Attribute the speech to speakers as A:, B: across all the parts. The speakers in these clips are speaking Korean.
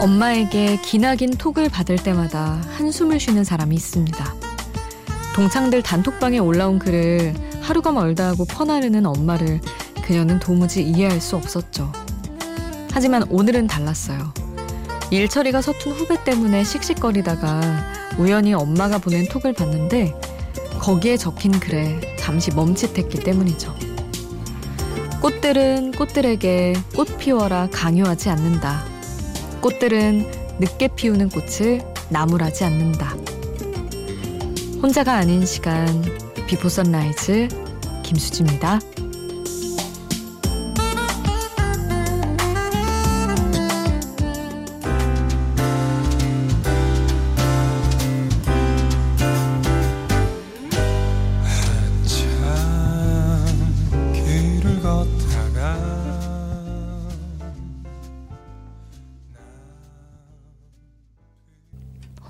A: 엄마에게 기나긴 톡을 받을 때마다 한숨을 쉬는 사람이 있습니다. 동창들 단톡방에 올라온 글을 하루가 멀다 하고 퍼나르는 엄마를 그녀는 도무지 이해할 수 없었죠. 하지만 오늘은 달랐어요. 일 처리가 서툰 후배 때문에 씩씩거리다가 우연히 엄마가 보낸 톡을 봤는데 거기에 적힌 글에 잠시 멈칫했기 때문이죠. 꽃들은 꽃들에게 꽃 피워라 강요하지 않는다. 꽃들은 늦게 피우는 꽃을 나무라지 않는다. 혼자가 아닌 시간 Before Sunrise 김수지입니다.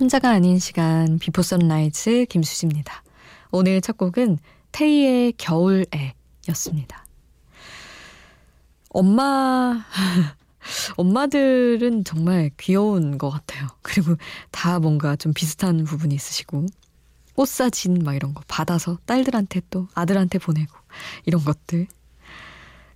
A: 혼자가 아닌 시간 Before Sunrise 김수지입니다. 오늘 첫 곡은 테이의 겨울에 였습니다. 엄마 엄마들은 정말 귀여운 것 같아요. 그리고 다 뭔가 좀 비슷한 부분이 있으시고 꽃사진 막 이런 거 받아서 딸들한테 또 아들한테 보내고 이런 것들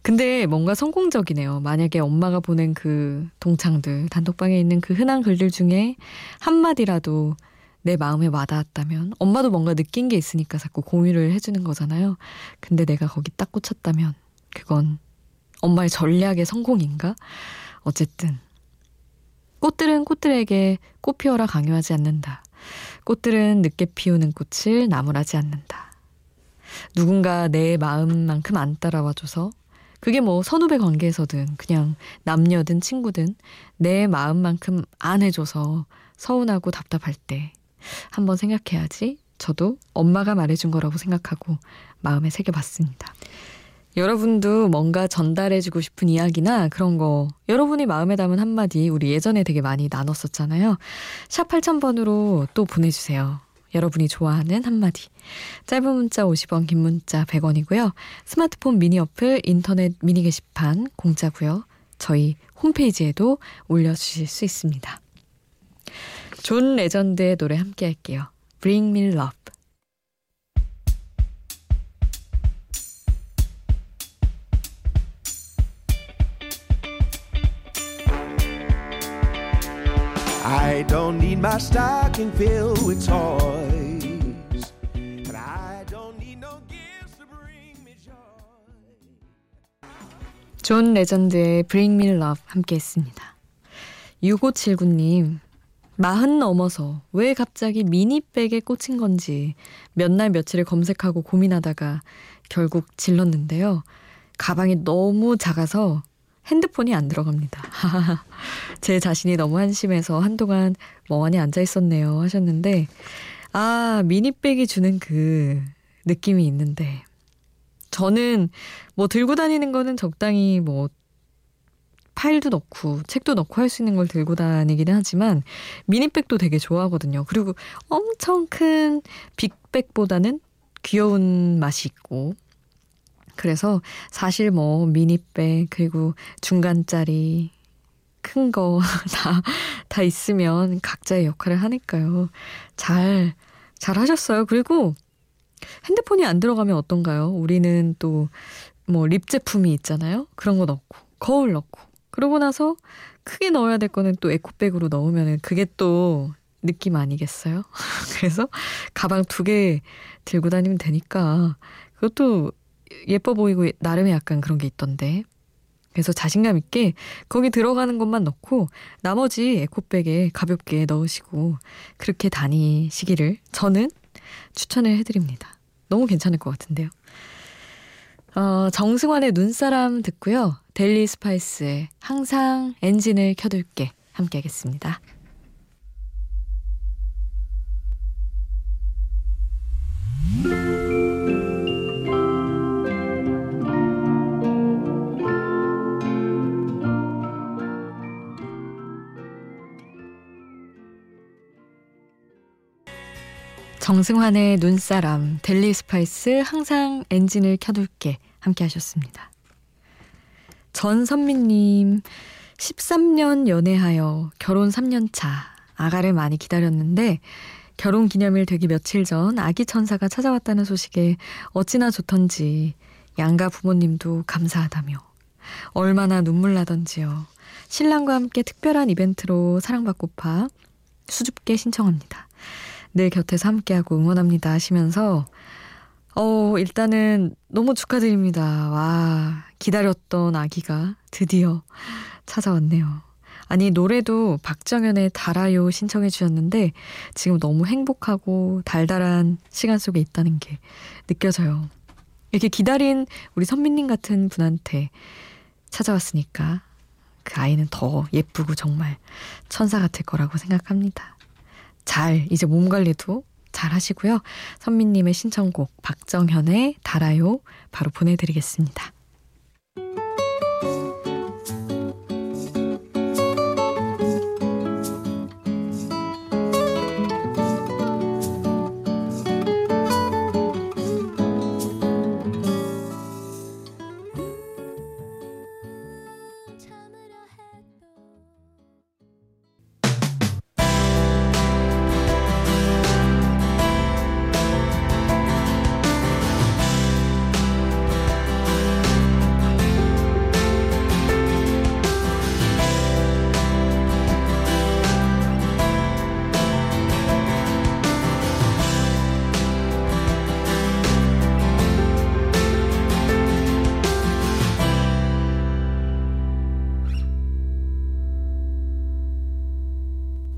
A: 근데 뭔가 성공적이네요. 만약에 엄마가 보낸 그 동창들, 단톡방에 있는 그 흔한 글들 중에 한마디라도 내 마음에 와닿았다면 엄마도 뭔가 느낀 게 있으니까 자꾸 공유를 해주는 거잖아요. 근데 내가 거기 딱 꽂혔다면 그건 엄마의 전략의 성공인가? 어쨌든 꽃들은 꽃들에게 꽃 피워라 강요하지 않는다. 꽃들은 늦게 피우는 꽃을 나무라지 않는다. 누군가 내 마음만큼 안 따라와줘서 그게 뭐 선후배 관계에서든 그냥 남녀든 친구든 내 마음만큼 안 해줘서 서운하고 답답할 때 한번 생각해야지. 저도 엄마가 말해준 거라고 생각하고 마음에 새겨봤습니다. 여러분도 뭔가 전달해주고 싶은 이야기나 그런 거 여러분이 마음에 담은 한마디 우리 예전에 되게 많이 나눴었잖아요. 샵 8000번으로 또 보내주세요. 여러분이 좋아하는 한마디. 짧은 문자 50원, 긴 문자 100원이고요. 스마트폰 미니 어플, 인터넷 미니 게시판 공짜고요. 저희 홈페이지에도 올려주실 수 있습니다. 존 레전드의 노래 함께 할게요. Bring Me Love. I don't need my stocking filled with toys. 존 레전드의 Bring Me Love 함께 했습니다. 6579님, 마흔 넘어서 왜 갑자기 미니백에 꽂힌 건지 몇 날 며칠을 검색하고 고민하다가 결국 질렀는데요. 가방이 너무 작아서 핸드폰이 안 들어갑니다. 제 자신이 너무 한심해서 한동안 멍하니 앉아 있었네요 하셨는데 아 미니백이 주는 그 느낌이 있는데 저는 뭐 들고 다니는 거는 적당히 뭐 파일도 넣고 책도 넣고 할 수 있는 걸 들고 다니기는 하지만 미니백도 되게 좋아하거든요. 그리고 엄청 큰 빅백보다는 귀여운 맛이 있고 그래서 사실 뭐 미니백 그리고 중간짜리 큰 거 다다 있으면 각자의 역할을 하니까요. 잘 잘 하셨어요. 그리고 핸드폰이 안 들어가면 어떤가요? 우리는 또 뭐 립 제품이 있잖아요. 그런 거 넣고 거울 넣고 그러고 나서 크게 넣어야 될 거는 또 에코백으로 넣으면은 그게 또 느낌 아니겠어요? 그래서 가방 두 개 들고 다니면 되니까 그것도 예뻐 보이고 나름의 약간 그런 게 있던데. 그래서 자신감 있게 거기 들어가는 것만 넣고 나머지 에코백에 가볍게 넣으시고 그렇게 다니시기를 저는 추천을 해드립니다. 너무 괜찮을 것 같은데요. 어, 정승환의 눈사람 듣고요. 델리 스파이스의 항상 엔진을 켜둘게 함께 하겠습니다. 정승환의 눈사람, 델리 스파이스 항상 엔진을 켜둘게 함께 하셨습니다. 전선미님 13년 연애하여 결혼 3년 차 아가를 많이 기다렸는데 결혼 기념일 되기 며칠 전 아기 천사가 찾아왔다는 소식에 어찌나 좋던지 양가 부모님도 감사하다며 얼마나 눈물 나던지요. 신랑과 함께 특별한 이벤트로 사랑받고파 수줍게 신청합니다. 늘 곁에서 함께하고 응원합니다 하시면서 어, 일단은 너무 축하드립니다. 와, 기다렸던 아기가 드디어 찾아왔네요. 아니, 노래도 박정현의 달아요 신청해 주셨는데 지금 너무 행복하고 달달한 시간 속에 있다는 게 느껴져요. 이렇게 기다린 우리 선미님 같은 분한테 찾아왔으니까 그 아이는 더 예쁘고 정말 천사 같을 거라고 생각합니다. 잘, 이제 몸 관리도 잘 하시고요. 선미님의 신청곡 박정현의 달아요 바로 보내드리겠습니다.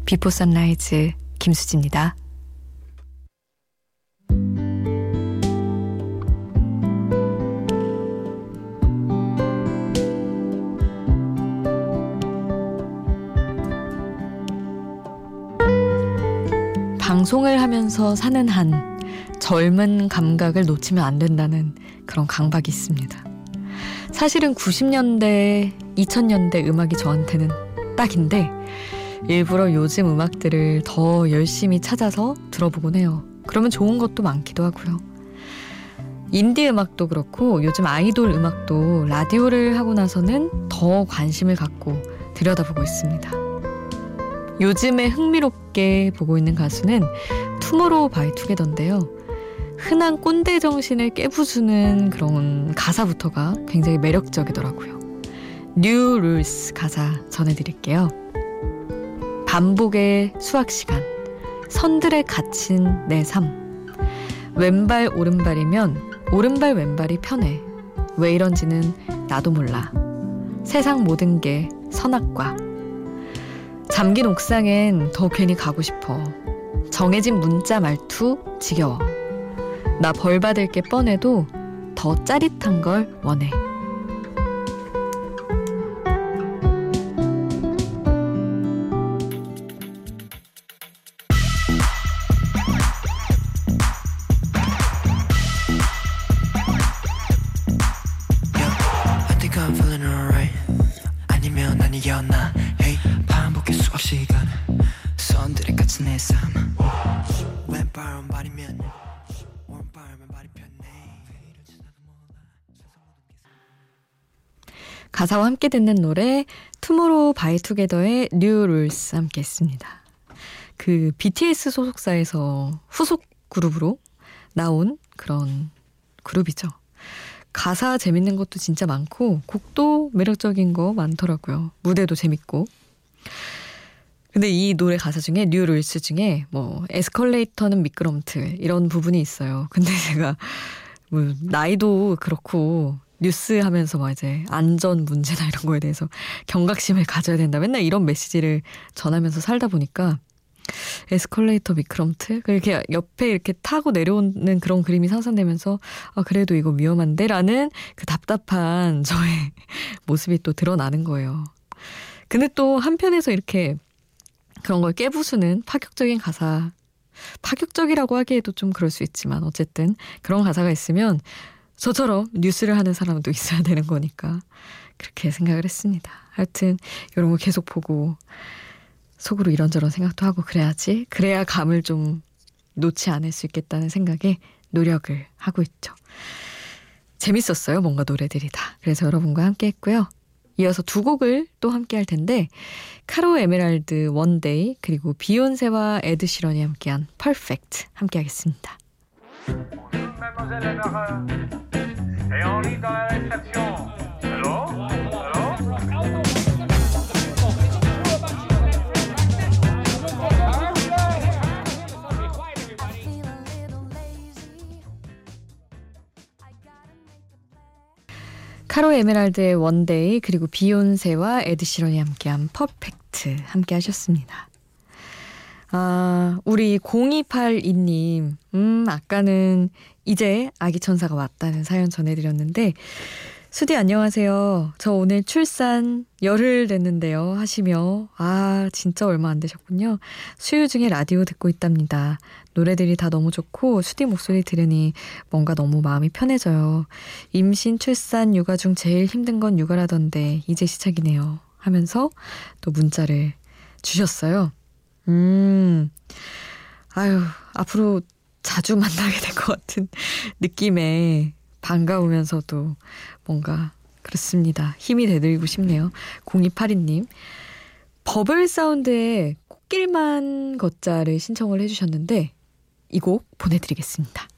A: Before Sunrise 김수지입니다. 방송을 하면서 사는 한 젊은 감각을 놓치면 안 된다는 그런 강박이 있습니다. 사실은 90년대, 2000년대 음악이 저한테는 딱인데 일부러 요즘 음악들을 더 열심히 찾아서 들어보곤 해요. 그러면 좋은 것도 많기도 하고요. 인디 음악도 그렇고 요즘 아이돌 음악도 라디오를 하고 나서는 더 관심을 갖고 들여다보고 있습니다. 요즘에 흥미롭게 보고 있는 가수는 투모로우 바이 투게더인데요. 흔한 꼰대 정신을 깨부수는 그런 가사부터가 굉장히 매력적이더라고요. New Rules 가사 전해드릴게요. 반복의 수학 시간, 선들에 갇힌 내 삶. 왼발 오른발이면 오른발 왼발이 편해. 왜 이런지는 나도 몰라. 세상 모든 게 선악과. 잠긴 옥상엔 더 괜히 가고 싶어. 정해진 문자 말투 지겨워. 나 벌 받을 게 뻔해도 더 짜릿한 걸 원해. 가사와 함께 듣는 노래 투모로우 바이 투게더의 New Rules 함께 했습니다. 그 BTS 소속사에서 후속 그룹으로 나온 그런 그룹이죠. 가사 재밌는 것도 진짜 많고 곡도 매력적인 거 많더라고요. 무대도 재밌고. 근데 이 노래 가사 중에 New Rules 중에 뭐 에스컬레이터는 미끄럼틀 이런 부분이 있어요. 근데 제가 뭐 나이도 그렇고 뉴스 하면서 막 이제 안전 문제나 이런 거에 대해서 경각심을 가져야 된다. 맨날 이런 메시지를 전하면서 살다 보니까 에스컬레이터 미끄럼틀 이렇게 옆에 이렇게 타고 내려오는 그런 그림이 상상되면서 아 그래도 이거 위험한데라는 그 답답한 저의 모습이 또 드러나는 거예요. 근데 또 한편에서 이렇게 그런 걸 깨부수는 파격적인 가사 파격적이라고 하기에도 좀 그럴 수 있지만 어쨌든 그런 가사가 있으면 저처럼 뉴스를 하는 사람도 있어야 되는 거니까 그렇게 생각을 했습니다. 하여튼 이런 거 계속 보고 속으로 이런저런 생각도 하고 그래야지 그래야 감을 좀 놓지 않을 수 있겠다는 생각에 노력을 하고 있죠. 재밌었어요. 뭔가 노래들이 다. 그래서 여러분과 함께 했고요. 이어서 두 곡을 또 함께 할 텐데 카로 에메랄드 원데이 그리고 비욘세와 에드 시런이 함께한 퍼펙트 함께 하겠습니다. Et 카로 에메랄드의 One Day 그리고 비욘세와 에드시런이 함께한 Perfect 함께 하셨습니다. 아, 우리 0282님, 음, 아까는 이제 아기 천사가 왔다는 사연 전해드렸는데, 수디 안녕하세요. 저 오늘 출산 열흘 됐는데요. 하시며, 아, 진짜 얼마 안 되셨군요. 수유 중에 라디오 듣고 있답니다. 노래들이 다 너무 좋고, 수디 목소리 들으니 뭔가 너무 마음이 편해져요. 임신, 출산, 육아 중 제일 힘든 건 육아라던데, 이제 시작이네요. 하면서 또 문자를 주셨어요. 음, 아유, 앞으로 자주 만나게 될 것 같은 느낌에 반가우면서도 뭔가 그렇습니다. 힘이 되드리고 싶네요. 0282님. 버블 사운드의 꽃길만 걷자를 신청을 해주셨는데 이 곡 보내드리겠습니다.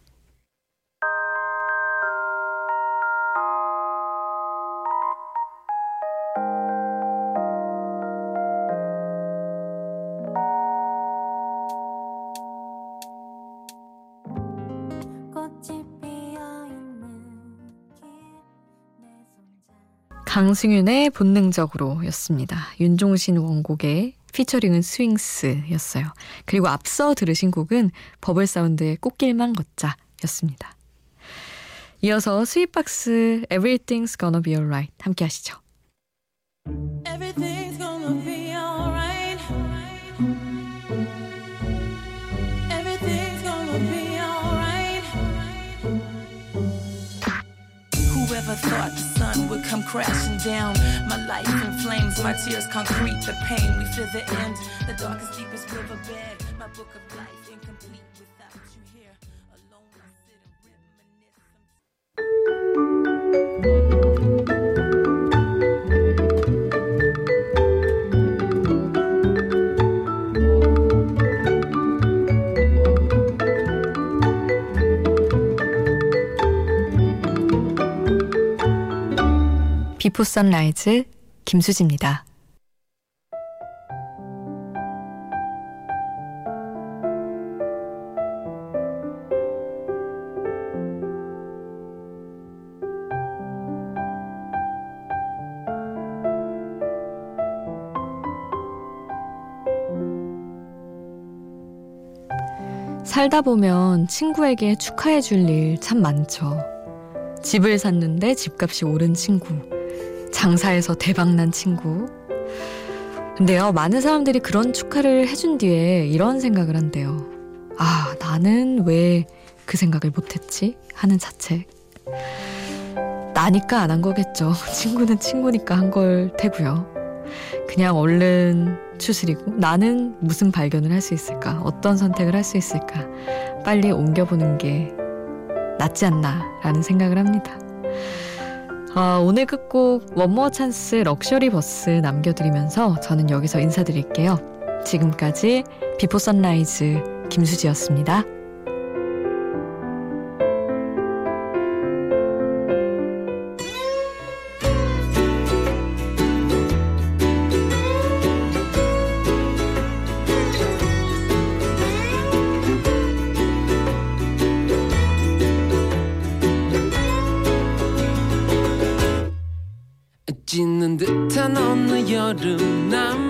A: 강승윤의 본능적으로 였습니다. 윤종신 원곡의 피처링은 스윙스였어요. 그리고 앞서 들으신 곡은 버블 사운드의 꽃길만 걷자 였습니다. 이어서 스윗박스 Everything's Gonna Be Alright 함께 하시죠. Everything's crashing down? My life in flames, my tears concrete, the pain. We feel the end, the darkest, deepest riverbed. My book of life 비포 선라이즈 김수지입니다. 살다 보면 친구에게 축하해 줄 일 참 많죠. 집을 샀는데 집값이 오른 친구. 장사에서 대박난 친구. 근데요, 많은 사람들이 그런 축하를 해준 뒤에 이런 생각을 한대요. 아, 나는 왜 그 생각을 못했지? 하는 자책. 나니까 안 한 거겠죠. 친구는 친구니까 한 걸 테고요. 그냥 얼른 추스리고 나는 무슨 발견을 할 수 있을까? 어떤 선택을 할 수 있을까? 빨리 옮겨보는 게 낫지 않나라는 생각을 합니다. 아, 오늘 끝곡 원모어 찬스 럭셔리 버스 남겨드리면서 저는 여기서 인사드릴게요. 지금까지 Before Sunrise 김수지였습니다.
B: 찢는